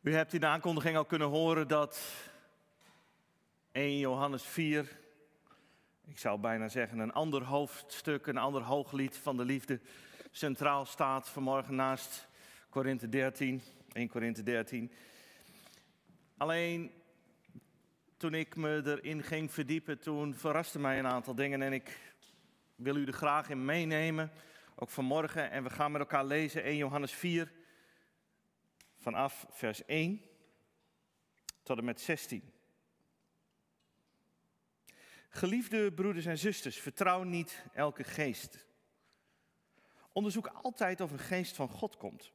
U hebt in de aankondiging al kunnen horen dat 1 Johannes 4, ik zou bijna zeggen een ander hoofdstuk, een ander hooglied van de liefde, centraal staat vanmorgen naast Korinthe 13, 1 Korinthe 13. Alleen toen ik me erin ging verdiepen, toen verraste mij een aantal dingen en ik wil u er graag in meenemen, ook vanmorgen. En we gaan met elkaar lezen 1 Johannes 4, vanaf vers 1 tot en met 16. Geliefde broeders en zusters, vertrouw niet elke geest. Onderzoek altijd of een geest van God komt.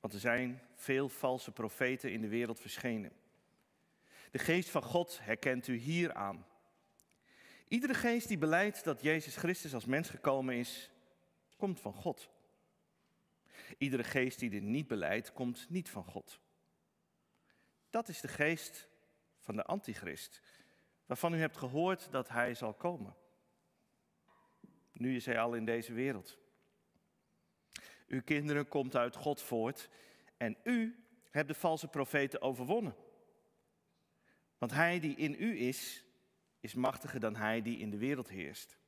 Want er zijn veel valse profeten in de wereld verschenen. De geest van God herkent u hier aan. Iedere geest die beleidt dat Jezus Christus als mens gekomen is, komt van God. Iedere geest die dit niet beleidt, komt niet van God. Dat is de geest van de antichrist, waarvan u hebt gehoord dat hij zal komen. Nu is hij al in deze wereld. Uw kinderen komt uit God voort en u hebt de valse profeten overwonnen. Want hij die in u is, is machtiger dan hij die in de wereld heerst.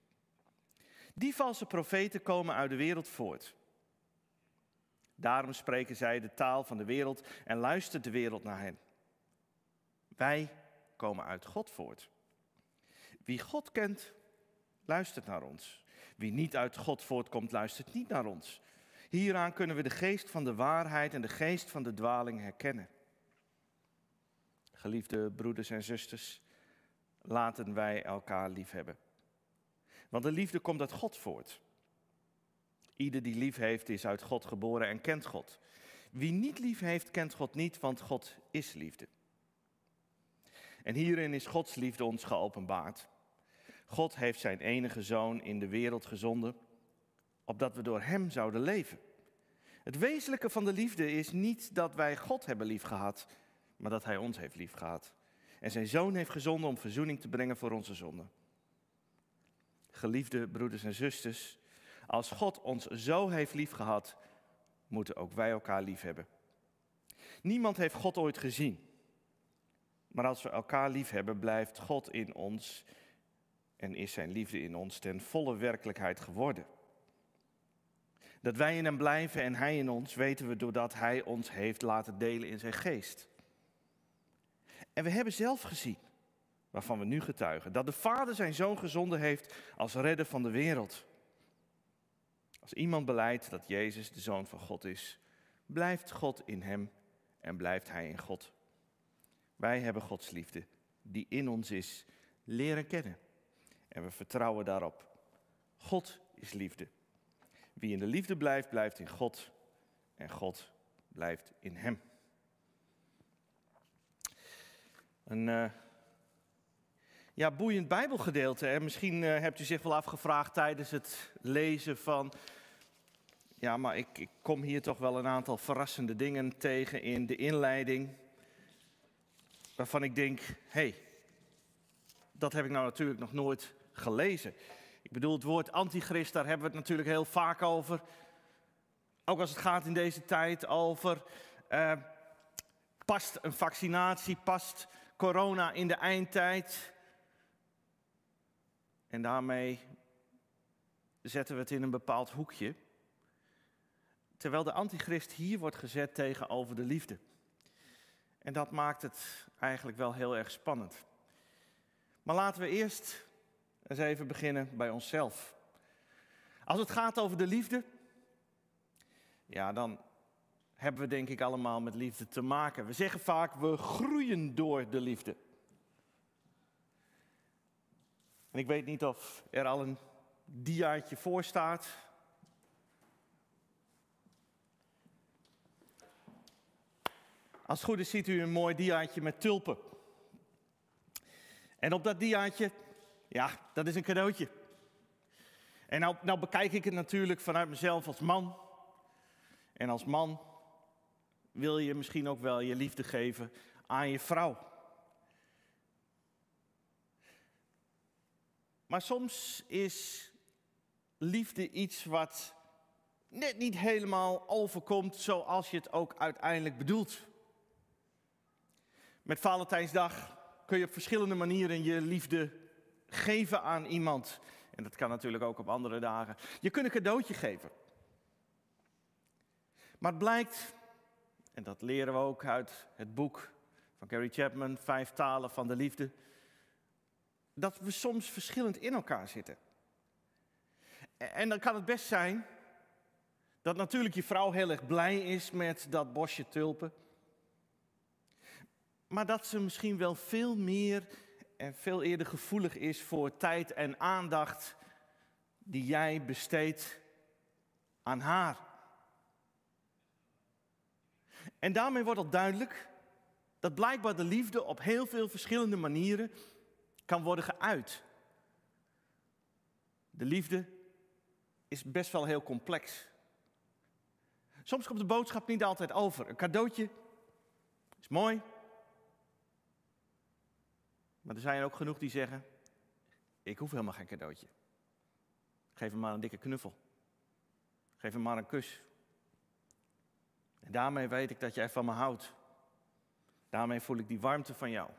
Die valse profeten komen uit de wereld voort. Daarom spreken zij de taal van de wereld en luistert de wereld naar hen. Wij komen uit God voort. Wie God kent, luistert naar ons. Wie niet uit God voortkomt, luistert niet naar ons. Hieraan kunnen we de geest van de waarheid en de geest van de dwaling herkennen. Geliefde broeders en zusters, laten wij elkaar liefhebben. Want de liefde komt uit God voort. Ieder die lief heeft is uit God geboren en kent God. Wie niet lief heeft, kent God niet, want God is liefde. En hierin is Gods liefde ons geopenbaard. God heeft zijn enige zoon in de wereld gezonden, opdat we door hem zouden leven. Het wezenlijke van de liefde is niet dat wij God hebben liefgehad, maar dat hij ons heeft liefgehad. En zijn zoon heeft gezonden om verzoening te brengen voor onze zonden. Geliefde broeders en zusters, als God ons zo heeft liefgehad, moeten ook wij elkaar lief hebben. Niemand heeft God ooit gezien. Maar als we elkaar lief hebben, blijft God in ons en is zijn liefde in ons ten volle werkelijkheid geworden. Dat wij in hem blijven en hij in ons, weten we doordat hij ons heeft laten delen in zijn geest. En we hebben zelf gezien, waarvan we nu getuigen, dat de Vader zijn zoon gezonden heeft als redder van de wereld. Als iemand beleidt dat Jezus de zoon van God is, blijft God in hem en blijft hij in God. Wij hebben Gods liefde, die in ons is, leren kennen. En we vertrouwen daarop. God is liefde. Wie in de liefde blijft, blijft in God en God blijft in hem. Een uh, ja, boeiend Bijbelgedeelte. Hè? Misschien uh, hebt u zich wel afgevraagd tijdens het lezen van. Ja, maar ik, ik kom hier toch wel een aantal verrassende dingen tegen in de inleiding. Waarvan ik denk: hé, hey, dat heb ik nou natuurlijk nog nooit gelezen. Ik bedoel, het woord antichrist, daar hebben we het natuurlijk heel vaak over. Ook als het gaat in deze tijd over. Uh, past een vaccinatie, past corona in de eindtijd. En daarmee zetten we het in een bepaald hoekje. Terwijl de antichrist hier wordt gezet tegenover de liefde. En dat maakt het eigenlijk wel heel erg spannend. Maar laten we eerst eens even beginnen bij onszelf. Als het gaat over de liefde, ja, dan hebben we denk ik allemaal met liefde te maken. We zeggen vaak, we groeien door de liefde. En ik weet niet of er al een diaatje voor staat. Als het goed is, ziet u een mooi diaatje met tulpen. En op dat diaatje, ja, dat is een cadeautje. En nou, nou bekijk ik het natuurlijk vanuit mezelf als man. En als man wil je misschien ook wel je liefde geven aan je vrouw. Maar soms is liefde iets wat net niet helemaal overkomt zoals je het ook uiteindelijk bedoelt. Met Valentijnsdag kun je op verschillende manieren je liefde geven aan iemand. En dat kan natuurlijk ook op andere dagen. Je kunt een cadeautje geven. Maar het blijkt, en dat leren we ook uit het boek van Gary Chapman, Vijf talen van de liefde, dat we soms verschillend in elkaar zitten. En dan kan het best zijn dat natuurlijk je vrouw heel erg blij is met dat bosje tulpen. Maar dat ze misschien wel veel meer en veel eerder gevoelig is voor tijd en aandacht die jij besteedt aan haar. En daarmee wordt al duidelijk dat blijkbaar de liefde op heel veel verschillende manieren kan worden geuit. De liefde is best wel heel complex. Soms komt de boodschap niet altijd over. Een cadeautje is mooi. Maar er zijn ook genoeg die zeggen: Ik hoef helemaal geen cadeautje. Geef hem maar een dikke knuffel. Geef hem maar een kus. En daarmee weet ik dat jij van me houdt. Daarmee voel ik die warmte van jou.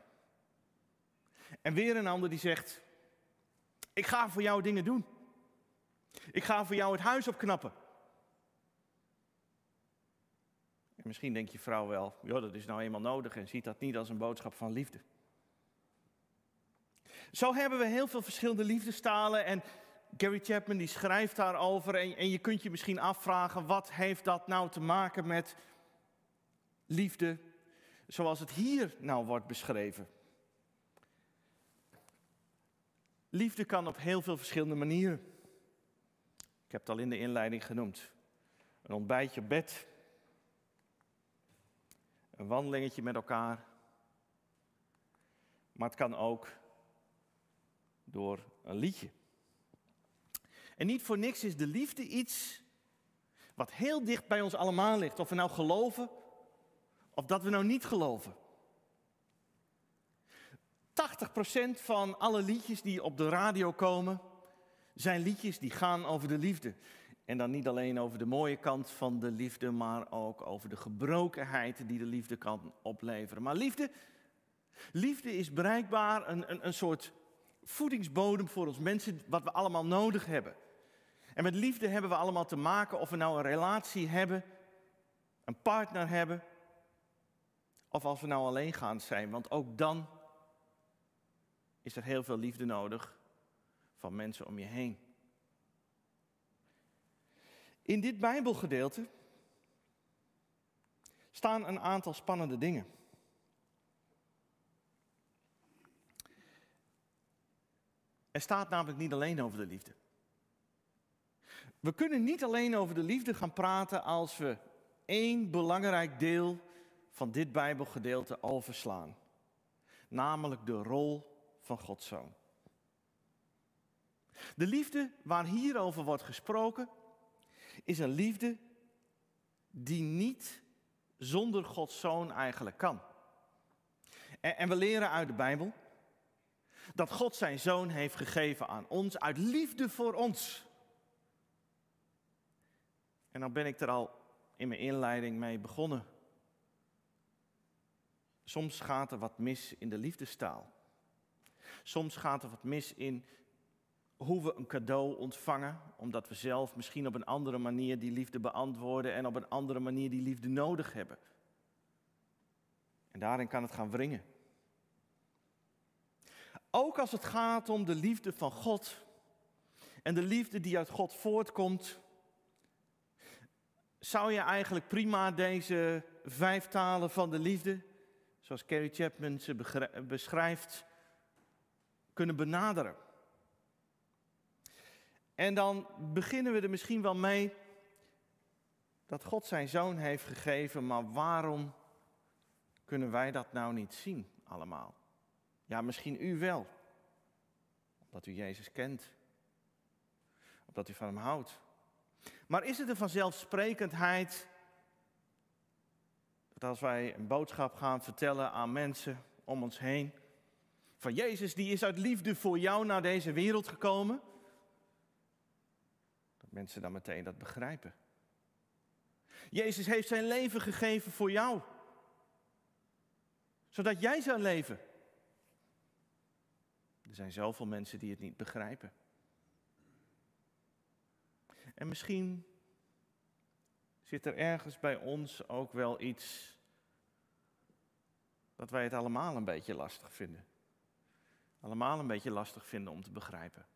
En weer een ander die zegt: Ik ga voor jou dingen doen. Ik ga voor jou het huis opknappen. En misschien denkt je vrouw wel, ja, dat is nou eenmaal nodig en ziet dat niet als een boodschap van liefde. Zo hebben we heel veel verschillende liefdestalen en Gary Chapman die schrijft daarover en, en je kunt je misschien afvragen, wat heeft dat nou te maken met liefde zoals het hier nou wordt beschreven? Liefde kan op heel veel verschillende manieren. Ik heb het al in de inleiding genoemd. Een ontbijtje bed, een wandelingetje met elkaar. Maar het kan ook door een liedje. En niet voor niks is de liefde iets wat heel dicht bij ons allemaal ligt. Of we nou geloven of dat we nou niet geloven. 80% van alle liedjes die op de radio komen, zijn liedjes die gaan over de liefde. En dan niet alleen over de mooie kant van de liefde, maar ook over de gebrokenheid die de liefde kan opleveren. Maar liefde, liefde is bereikbaar een, een, een soort voedingsbodem voor ons mensen, wat we allemaal nodig hebben. En met liefde hebben we allemaal te maken of we nou een relatie hebben, een partner hebben, of als we nou alleen gaan zijn. Want ook dan is er heel veel liefde nodig van mensen om je heen. In dit Bijbelgedeelte staan een aantal spannende dingen. Er staat namelijk niet alleen over de liefde. We kunnen niet alleen over de liefde gaan praten als we één belangrijk deel van dit Bijbelgedeelte overslaan. Namelijk de rol van Gods Zoon. De liefde waar hierover wordt gesproken, is een liefde die niet zonder Gods Zoon eigenlijk kan. En we leren uit de Bijbel dat God zijn Zoon heeft gegeven aan ons uit liefde voor ons. En dan ben ik er al in mijn inleiding mee begonnen. Soms gaat er wat mis in de liefdestaal. Soms gaat er wat mis in hoe we een cadeau ontvangen, omdat we zelf misschien op een andere manier die liefde beantwoorden en op een andere manier die liefde nodig hebben. En daarin kan het gaan wringen. Ook als het gaat om de liefde van God en de liefde die uit God voortkomt, zou je eigenlijk prima deze vijf talen van de liefde, zoals Carrie Chapman ze beschrijft, kunnen benaderen. En dan beginnen we er misschien wel mee dat God zijn zoon heeft gegeven, maar waarom kunnen wij dat nou niet zien allemaal? Ja, misschien u wel, omdat u Jezus kent, omdat u van hem houdt. Maar is het een vanzelfsprekendheid dat als wij een boodschap gaan vertellen aan mensen om ons heen, van Jezus die is uit liefde voor jou naar deze wereld gekomen, mensen dan meteen dat begrijpen. Jezus heeft zijn leven gegeven voor jou, zodat jij zou leven. Er zijn zoveel mensen die het niet begrijpen. En misschien zit er ergens bij ons ook wel iets dat wij het allemaal een beetje lastig vinden. Allemaal een beetje lastig vinden om te begrijpen.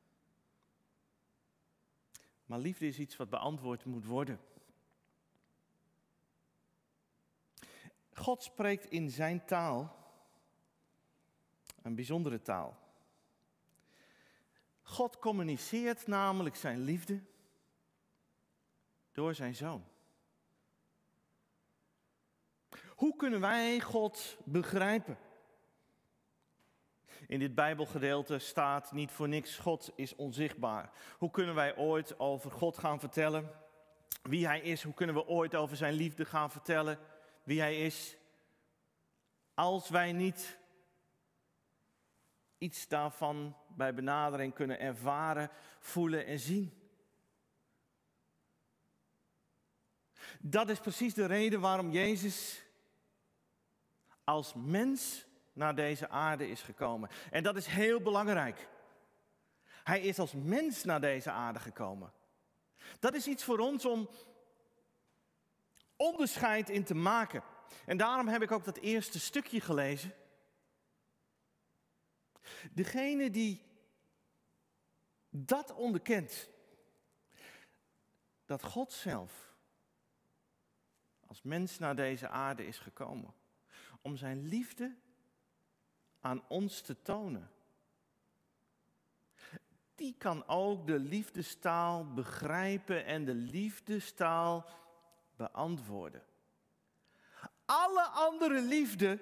Maar liefde is iets wat beantwoord moet worden. God spreekt in zijn taal, een bijzondere taal. God communiceert namelijk zijn liefde door zijn zoon. Hoe kunnen wij God begrijpen? In dit Bijbelgedeelte staat niet voor niks, God is onzichtbaar. Hoe kunnen wij ooit over God gaan vertellen? Wie Hij is, hoe kunnen we ooit over Zijn liefde gaan vertellen? Wie Hij is? Als wij niet iets daarvan bij benadering kunnen ervaren, voelen en zien. Dat is precies de reden waarom Jezus als mens naar deze aarde is gekomen. En dat is heel belangrijk. Hij is als mens naar deze aarde gekomen. Dat is iets voor ons om onderscheid in te maken. En daarom heb ik ook dat eerste stukje gelezen. Degene die dat onderkent, dat God zelf als mens naar deze aarde is gekomen om zijn liefde aan ons te tonen. Die kan ook de liefdestaal begrijpen en de liefdestaal beantwoorden. Alle andere liefde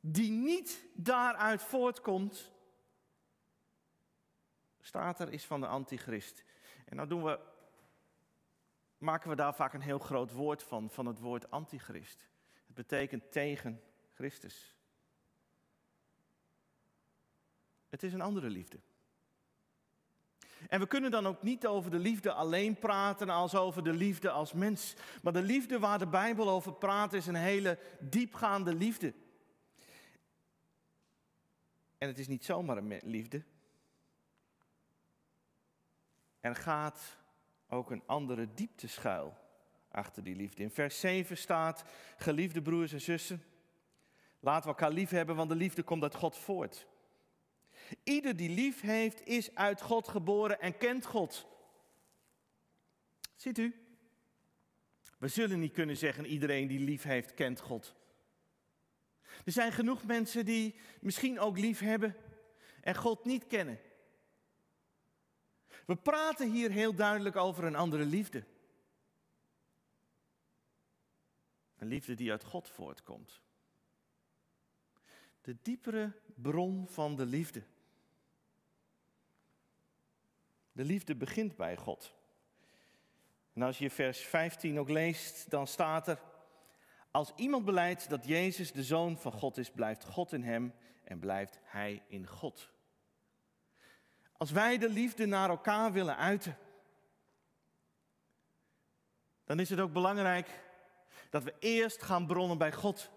die niet daaruit voortkomt, staat er, is van de antichrist. En nou doen we, maken we daar vaak een heel groot woord van, van het woord antichrist. Het betekent tegen Christus. Het is een andere liefde. En we kunnen dan ook niet over de liefde alleen praten als over de liefde als mens. Maar de liefde waar de Bijbel over praat is een hele diepgaande liefde. En het is niet zomaar een liefde. Er gaat ook een andere diepte schuil achter die liefde. In vers 7 staat, geliefde broers en zussen, laten we elkaar lief hebben, want de liefde komt uit God voort. Ieder die lief heeft, is uit God geboren en kent God. Ziet u? We zullen niet kunnen zeggen, iedereen die lief heeft, kent God. Er zijn genoeg mensen die misschien ook lief hebben en God niet kennen. We praten hier heel duidelijk over een andere liefde. Een liefde die uit God voortkomt. De diepere bron van de liefde. De liefde begint bij God. En als je vers 15 ook leest, dan staat er: Als iemand beleidt dat Jezus de zoon van God is, blijft God in hem en blijft hij in God. Als wij de liefde naar elkaar willen uiten, dan is het ook belangrijk dat we eerst gaan bronnen bij God.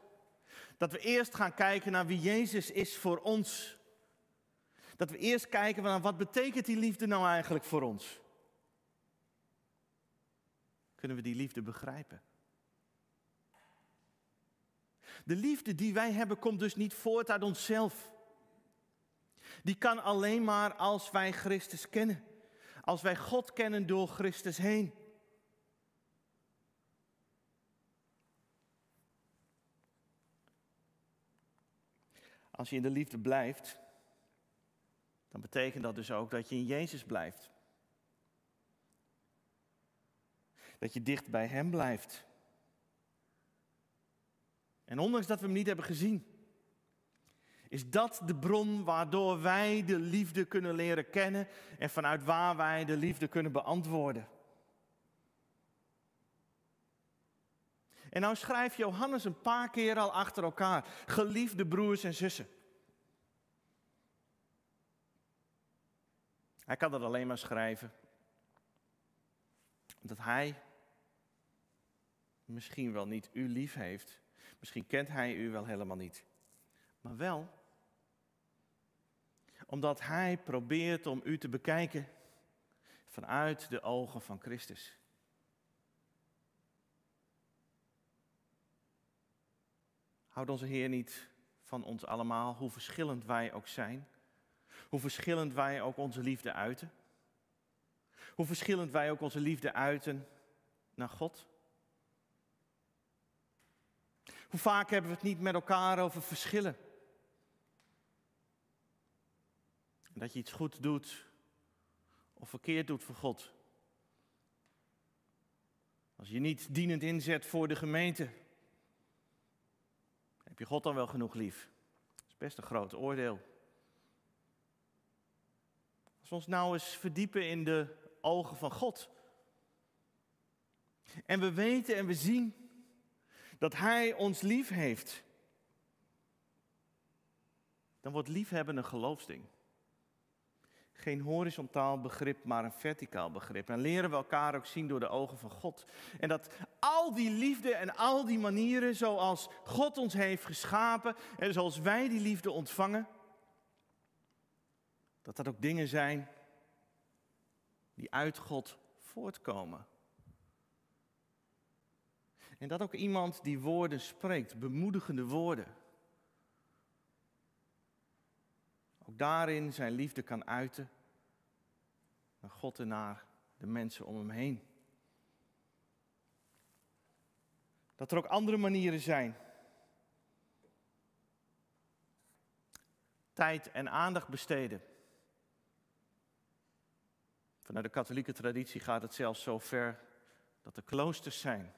Dat we eerst gaan kijken naar wie Jezus is voor ons. Dat we eerst kijken naar wat betekent die liefde nou eigenlijk voor ons. Kunnen we die liefde begrijpen? De liefde die wij hebben komt dus niet voort uit onszelf. Die kan alleen maar als wij Christus kennen. Als wij God kennen door Christus heen. Als je in de liefde blijft, dan betekent dat dus ook dat je in Jezus blijft. Dat je dicht bij Hem blijft. En ondanks dat we Hem niet hebben gezien, is dat de bron waardoor wij de liefde kunnen leren kennen en vanuit waar wij de liefde kunnen beantwoorden. En nou schrijft Johannes een paar keer al achter elkaar, geliefde broers en zussen. Hij kan dat alleen maar schrijven omdat hij misschien wel niet u lief heeft. Misschien kent hij u wel helemaal niet. Maar wel omdat hij probeert om u te bekijken vanuit de ogen van Christus. Houdt onze Heer niet van ons allemaal, hoe verschillend wij ook zijn? Hoe verschillend wij ook onze liefde uiten? Hoe verschillend wij ook onze liefde uiten naar God? Hoe vaak hebben we het niet met elkaar over verschillen? Dat je iets goed doet of verkeerd doet voor God. Als je niet dienend inzet voor de gemeente, heb je God dan wel genoeg lief? Dat is best een groot oordeel. Als we ons nou eens verdiepen in de ogen van God. En we weten en we zien dat Hij ons lief heeft. Dan wordt liefhebben een geloofsding. Geen horizontaal begrip, maar een verticaal begrip. En leren we elkaar ook zien door de ogen van God. En dat al die liefde en al die manieren zoals God ons heeft geschapen en zoals wij die liefde ontvangen, dat dat ook dingen zijn die uit God voortkomen. En dat ook iemand die woorden spreekt, bemoedigende woorden. Ook daarin zijn liefde kan uiten naar God en naar de mensen om hem heen. Dat er ook andere manieren zijn. Tijd en aandacht besteden. Vanuit de katholieke traditie gaat het zelfs zo ver dat er kloosters zijn.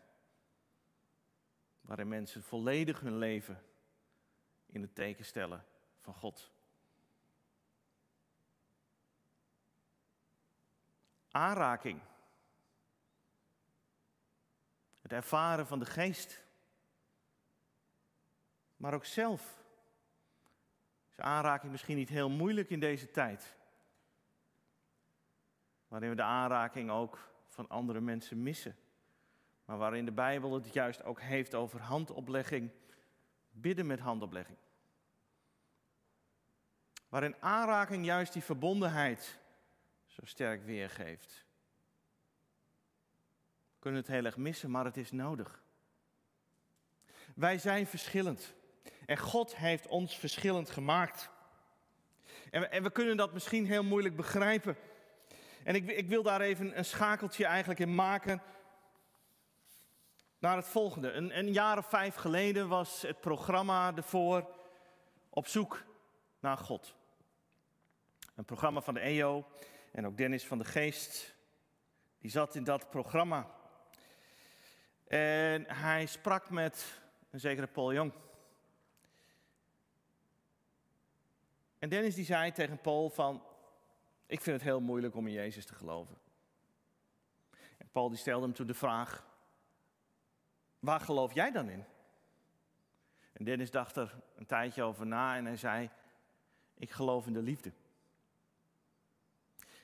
Waarin mensen volledig hun leven in het teken stellen van God. Aanraking. Het ervaren van de geest. Maar ook zelf. Is aanraking misschien niet heel moeilijk in deze tijd? Waarin we de aanraking ook van andere mensen missen. Maar waarin de Bijbel het juist ook heeft over handoplegging, bidden met handoplegging. Waarin aanraking juist die verbondenheid zo sterk weergeeft. We kunnen het heel erg missen, maar het is nodig. Wij zijn verschillend. En God heeft ons verschillend gemaakt. En we, en we kunnen dat misschien heel moeilijk begrijpen. En ik, ik wil daar even een schakeltje eigenlijk in maken naar het volgende. Een, jaar of vijf geleden was het programma ervoor op zoek naar God. Een programma van de EO en ook Dennis van de Geest, die zat in dat programma. En hij sprak met een zekere Paul Jong. En Dennis die zei tegen Paul van, ik vind het heel moeilijk om in Jezus te geloven. En Paul die stelde hem toen de vraag, waar geloof jij dan in? En Dennis dacht er een tijdje over na en hij zei, ik geloof in de liefde.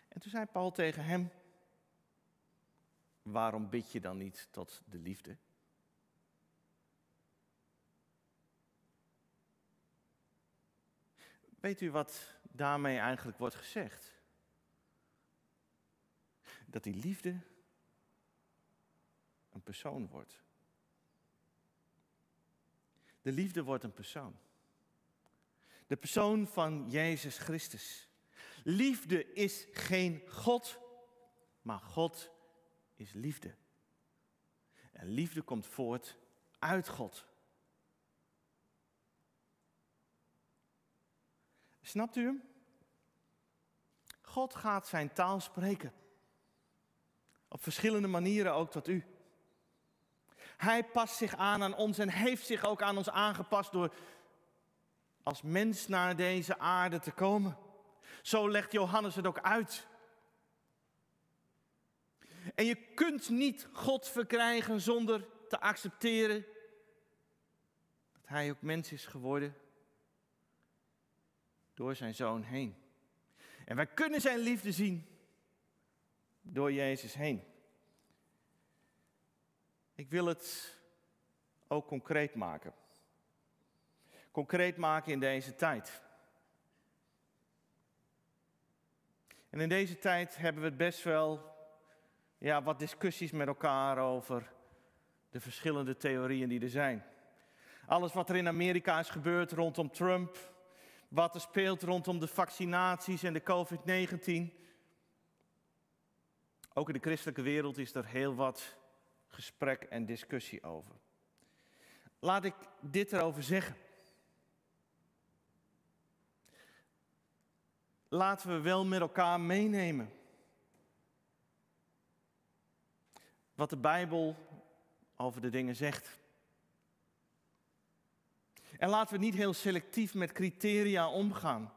En toen zei Paul tegen hem, waarom bid je dan niet tot de liefde? Weet u wat daarmee eigenlijk wordt gezegd? Dat die liefde een persoon wordt. De liefde wordt een persoon. De persoon van Jezus Christus. Liefde is geen God, maar God is liefde. En liefde komt voort uit God. Snapt u hem? God gaat zijn taal spreken. Op verschillende manieren ook tot u. Hij past zich aan aan ons en heeft zich ook aan ons aangepast door als mens naar deze aarde te komen. Zo legt Johannes het ook uit. En je kunt niet God verkrijgen zonder te accepteren dat Hij ook mens is geworden door zijn zoon heen. En wij kunnen zijn liefde zien door Jezus heen. Ik wil het ook concreet maken. Concreet maken in deze tijd. En in deze tijd hebben we het best wel ja, wat discussies met elkaar over de verschillende theorieën die er zijn. Alles wat er in Amerika is gebeurd rondom Trump, wat er speelt rondom de vaccinaties en de COVID-19. Ook in de christelijke wereld is er heel wat gesprek en discussie over. Laat ik dit erover zeggen. Laten we wel met elkaar meenemen. Wat de Bijbel over de dingen zegt. En laten we niet heel selectief met criteria omgaan.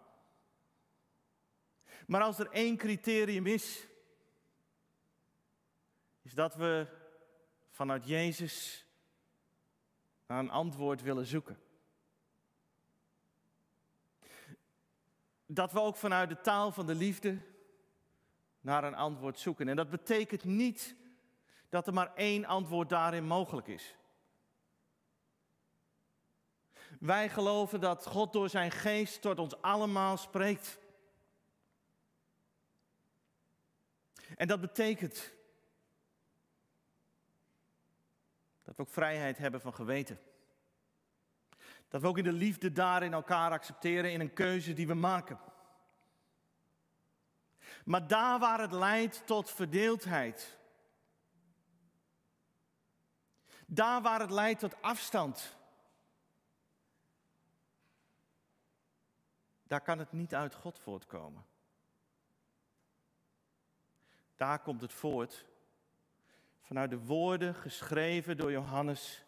Maar als er één criterium is, is dat we vanuit Jezus naar een antwoord willen zoeken. Dat we ook vanuit de taal van de liefde naar een antwoord zoeken. En dat betekent niet dat er maar één antwoord daarin mogelijk is. Wij geloven dat God door zijn geest tot ons allemaal spreekt. En dat betekent dat we ook vrijheid hebben van geweten. Dat we ook in de liefde daarin elkaar accepteren in een keuze die we maken. Maar daar waar het leidt tot verdeeldheid, daar waar het leidt tot afstand, daar kan het niet uit God voortkomen. Daar komt het voort vanuit de woorden geschreven door Johannes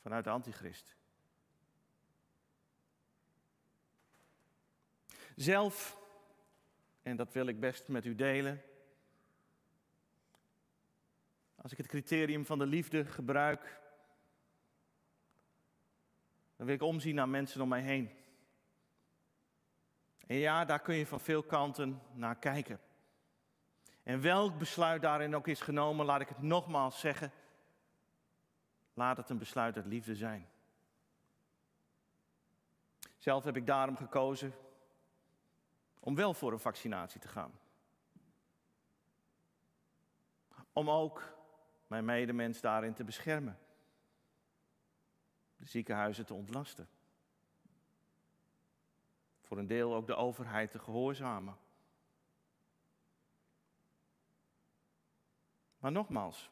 vanuit de Antichrist. Zelf, en dat wil ik best met u delen, als ik het criterium van de liefde gebruik, dan wil ik omzien naar mensen om mij heen. En ja, daar kun je van veel kanten naar kijken. En welk besluit daarin ook is genomen, laat ik het nogmaals zeggen. Laat het een besluit uit liefde zijn. Zelf heb ik daarom gekozen om wel voor een vaccinatie te gaan. Om ook mijn medemens daarin te beschermen. De ziekenhuizen te ontlasten. Voor een deel ook de overheid te gehoorzamen. Maar nogmaals,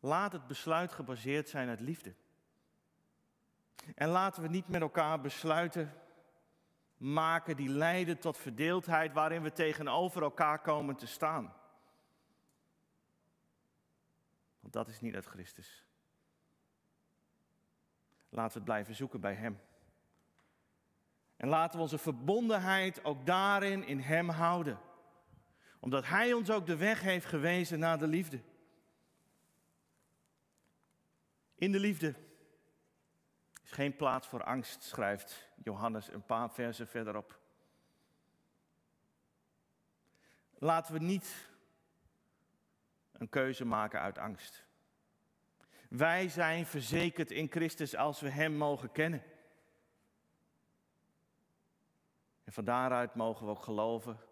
laat het besluit gebaseerd zijn uit liefde. En laten we niet met elkaar besluiten maken die leiden tot verdeeldheid waarin we tegenover elkaar komen te staan. Want dat is niet uit Christus. Laten we het blijven zoeken bij Hem. En laten we onze verbondenheid ook daarin in Hem houden omdat Hij ons ook de weg heeft gewezen naar de liefde. In de liefde is geen plaats voor angst, schrijft Johannes een paar versen verderop. Laten we niet een keuze maken uit angst. Wij zijn verzekerd in Christus als we Hem mogen kennen. En van daaruit mogen we ook geloven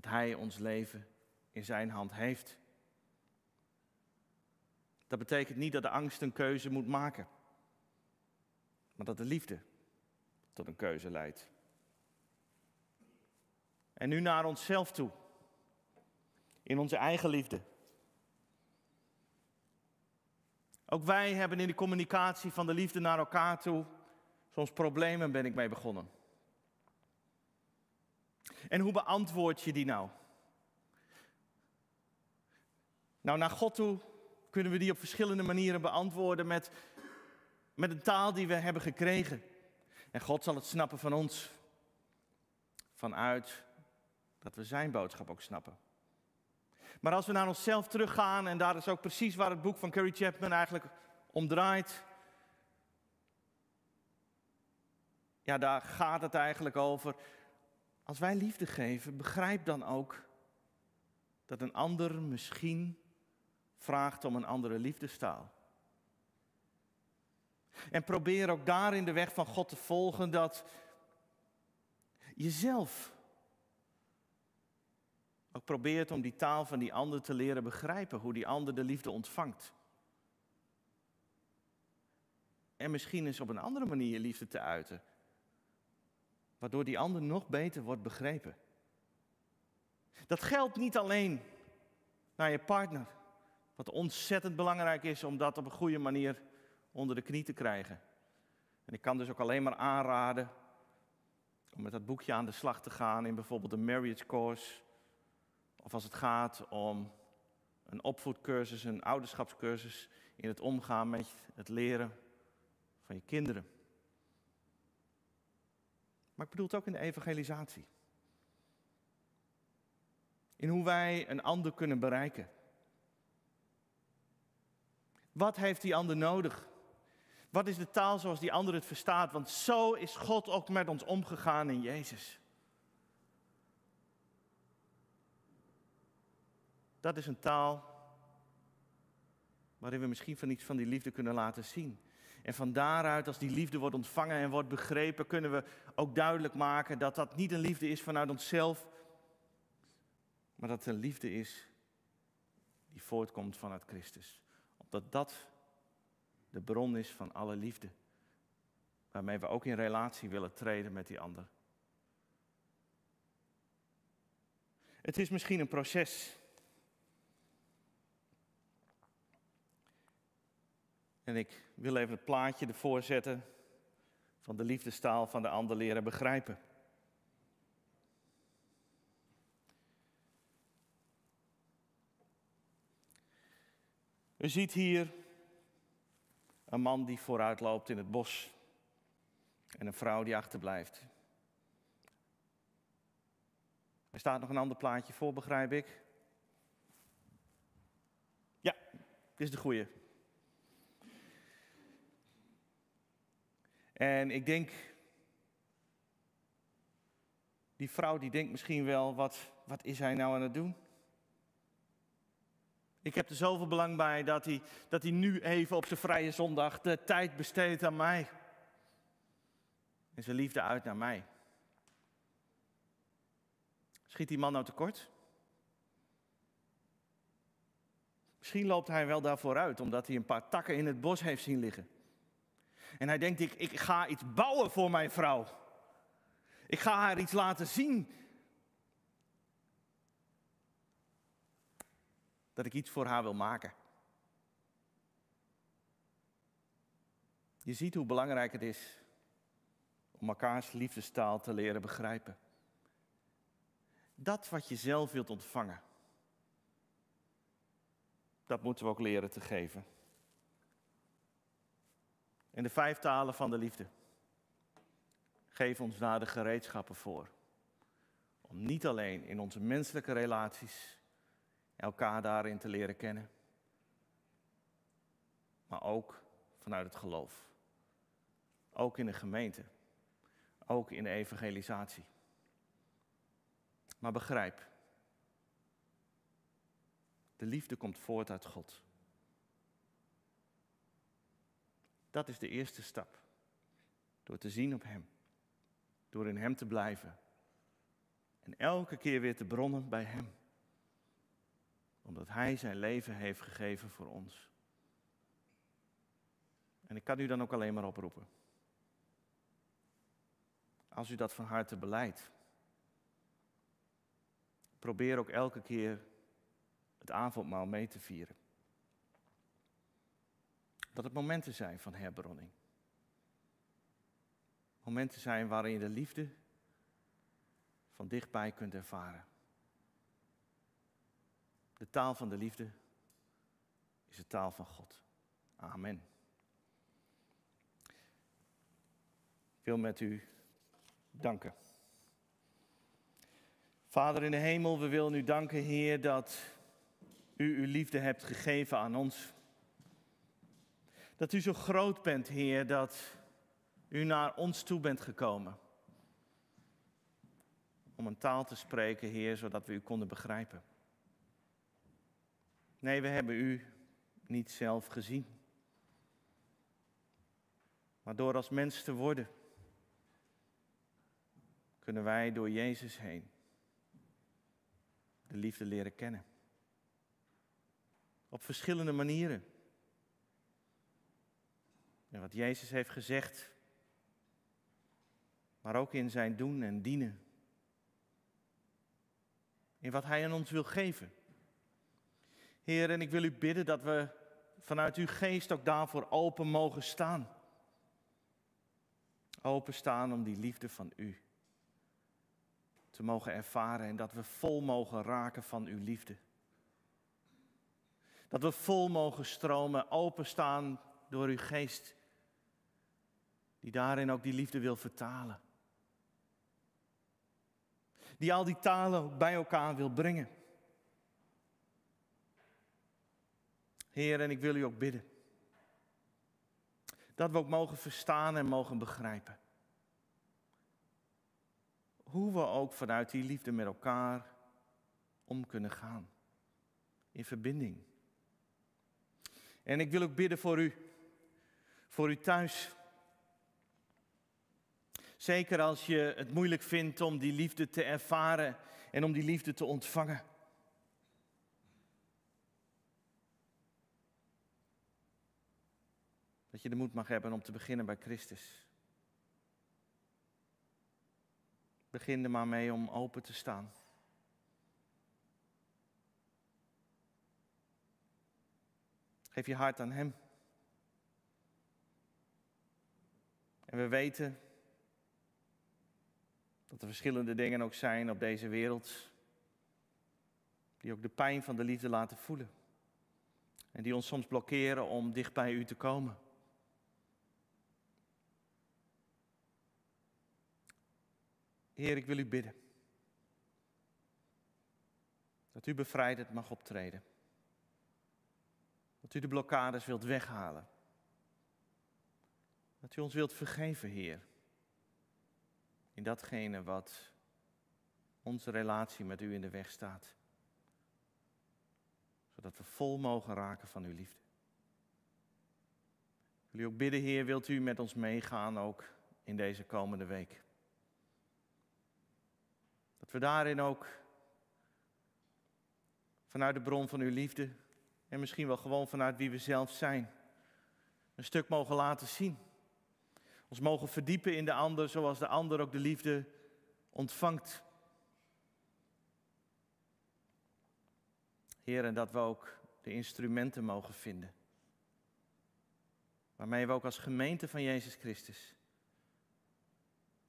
dat Hij ons leven in Zijn hand heeft. Dat betekent niet dat de angst een keuze moet maken, maar dat de liefde tot een keuze leidt. En nu naar onszelf toe, in onze eigen liefde. Ook wij hebben in de communicatie van de liefde naar elkaar toe soms problemen, ben ik mee begonnen. En hoe beantwoord je die nou? Nou, naar God toe kunnen we die op verschillende manieren beantwoorden met, met een taal die we hebben gekregen. En God zal het snappen van ons. Vanuit dat we zijn boodschap ook snappen. Maar als we naar onszelf teruggaan, en daar is ook precies waar het boek van Carrie Chapman eigenlijk om draait. Ja, daar gaat het eigenlijk over. Als wij liefde geven, begrijp dan ook dat een ander misschien vraagt om een andere liefdestaal. En probeer ook daarin de weg van God te volgen dat jezelf ook probeert om die taal van die ander te leren begrijpen, hoe die ander de liefde ontvangt. En misschien eens op een andere manier liefde te uiten, waardoor die ander nog beter wordt begrepen. Dat geldt niet alleen naar je partner, wat ontzettend belangrijk is om dat op een goede manier onder de knie te krijgen. En ik kan dus ook alleen maar aanraden om met dat boekje aan de slag te gaan in bijvoorbeeld een marriage course. Of als het gaat om een opvoedcursus, een ouderschapscursus in het omgaan met het leren van je kinderen. Maar ik bedoel het ook in de evangelisatie. In hoe wij een ander kunnen bereiken. Wat heeft die ander nodig? Wat is de taal zoals die ander het verstaat? Want zo is God ook met ons omgegaan in Jezus. Dat is een taal waarin we misschien van iets van die liefde kunnen laten zien. En van daaruit, als die liefde wordt ontvangen en wordt begrepen, kunnen we ook duidelijk maken dat dat niet een liefde is vanuit onszelf, maar dat het een liefde is die voortkomt vanuit Christus. Omdat dat de bron is van alle liefde. Waarmee we ook in relatie willen treden met die ander. Het is misschien een proces. En ik wil even het plaatje ervoor zetten van de liefdestaal van de ander leren begrijpen. U ziet hier een man die vooruit loopt in het bos en een vrouw die achterblijft. Er staat nog een ander plaatje voor, begrijp ik. Ja, dit is de goede. En ik denk, die vrouw die denkt misschien wel, wat, wat is hij nou aan het doen? Ik heb er zoveel belang bij dat hij, dat hij nu even op zijn vrije zondag de tijd besteedt aan mij. En zijn liefde uit naar mij. Schiet die man nou tekort? Misschien loopt hij wel daarvoor uit, omdat hij een paar takken in het bos heeft zien liggen. En hij denkt, ik, ik ga iets bouwen voor mijn vrouw. Ik ga haar iets laten zien dat ik iets voor haar wil maken. Je ziet hoe belangrijk het is om elkaars liefdestaal te leren begrijpen. Dat wat je zelf wilt ontvangen, dat moeten we ook leren te geven. En de vijf talen van de liefde geven ons daar de gereedschappen voor. Om niet alleen in onze menselijke relaties elkaar daarin te leren kennen. Maar ook vanuit het geloof. Ook in de gemeente. Ook in de evangelisatie. Maar begrijp, de liefde komt voort uit God. Dat is de eerste stap. Door te zien op Hem. Door in Hem te blijven. En elke keer weer te bronnen bij Hem omdat Hij zijn leven heeft gegeven voor ons. En ik kan u dan ook alleen maar oproepen. Als u dat van harte beleidt, probeer ook elke keer het avondmaal mee te vieren. Dat het momenten zijn van herbronning. Momenten zijn waarin je de liefde van dichtbij kunt ervaren. De taal van de liefde is de taal van God. Amen. Ik wil met u danken. Vader in de hemel, we willen u danken, Heer, dat u uw liefde hebt gegeven aan ons. Dat u zo groot bent, Heer, dat u naar ons toe bent gekomen. Om een taal te spreken, Heer, zodat we u konden begrijpen. Nee, we hebben u niet zelf gezien. Maar door als mens te worden, kunnen wij door Jezus heen de liefde leren kennen. Op verschillende manieren. En wat Jezus heeft gezegd, maar ook in zijn doen en dienen. In wat Hij aan ons wil geven. Heer, en ik wil u bidden dat we vanuit uw geest ook daarvoor open mogen staan. Open staan om die liefde van u te mogen ervaren en dat we vol mogen raken van uw liefde. Dat we vol mogen stromen, openstaan door uw geest, die daarin ook die liefde wil vertalen. Die al die talen bij elkaar wil brengen. Heer, en ik wil u ook bidden. Dat we ook mogen verstaan en mogen begrijpen. Hoe we ook vanuit die liefde met elkaar om kunnen gaan. In verbinding. En ik wil ook bidden voor u. Voor u thuis. Zeker als je het moeilijk vindt om die liefde te ervaren en om die liefde te ontvangen. Dat je de moed mag hebben om te beginnen bij Christus. Begin er maar mee om open te staan. Geef je hart aan Hem. En we weten dat er verschillende dingen ook zijn op deze wereld die ook de pijn van de liefde laten voelen. En die ons soms blokkeren om dicht bij U te komen. Heer, ik wil u bidden. Dat u bevrijdend mag optreden. Dat u de blokkades wilt weghalen. Dat u ons wilt vergeven, Heer. In datgene wat onze relatie met u in de weg staat. Zodat we vol mogen raken van uw liefde. U ook bidden, Heer, wilt u met ons meegaan ook in deze komende week. Dat we daarin ook vanuit de bron van uw liefde en misschien wel gewoon vanuit wie we zelf zijn, een stuk mogen laten zien. Ons mogen verdiepen in de ander zoals de ander ook de liefde ontvangt. Heer, en dat we ook de instrumenten mogen vinden. Waarmee we ook als gemeente van Jezus Christus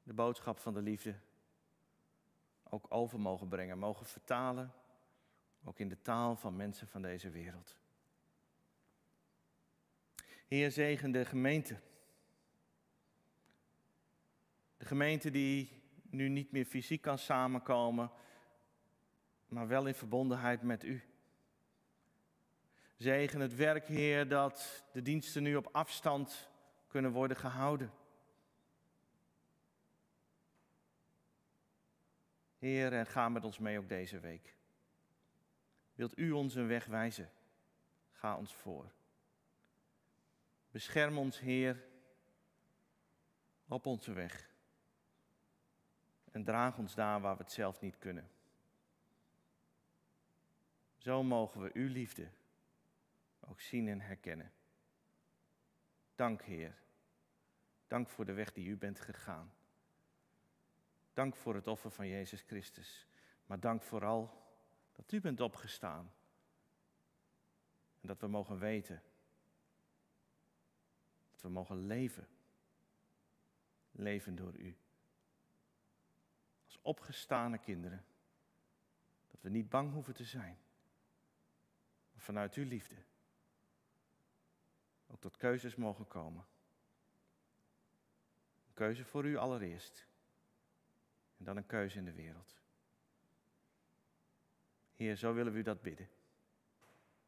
de boodschap van de liefde ook over mogen brengen, mogen vertalen, ook in de taal van mensen van deze wereld. Heer, zegen de gemeente. De gemeente die nu niet meer fysiek kan samenkomen, maar wel in verbondenheid met u. Zegen het werk, Heer, dat de diensten nu op afstand kunnen worden gehouden. Heer, en ga met ons mee ook deze week. Wilt u ons een weg wijzen? Ga ons voor. Bescherm ons, Heer, op onze weg. En draag ons daar waar we het zelf niet kunnen. Zo mogen we uw liefde ook zien en herkennen. Dank, Heer. Dank voor de weg die u bent gegaan. Dank voor het offer van Jezus Christus. Maar dank vooral dat u bent opgestaan. En dat we mogen weten. Dat we mogen leven. Leven door u. Opgestane kinderen. Dat we niet bang hoeven te zijn. Maar vanuit uw liefde. Ook tot keuzes mogen komen. Een keuze voor u allereerst. En dan een keuze in de wereld. Heer, zo willen we u dat bidden.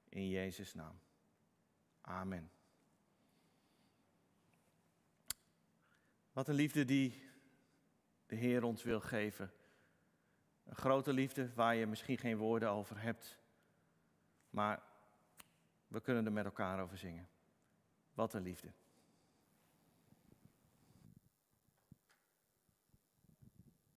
In Jezus' naam. Amen. Wat een liefde die de Heer ons wil geven. Een grote liefde waar je misschien geen woorden over hebt. Maar We kunnen er met elkaar over zingen. Wat een liefde.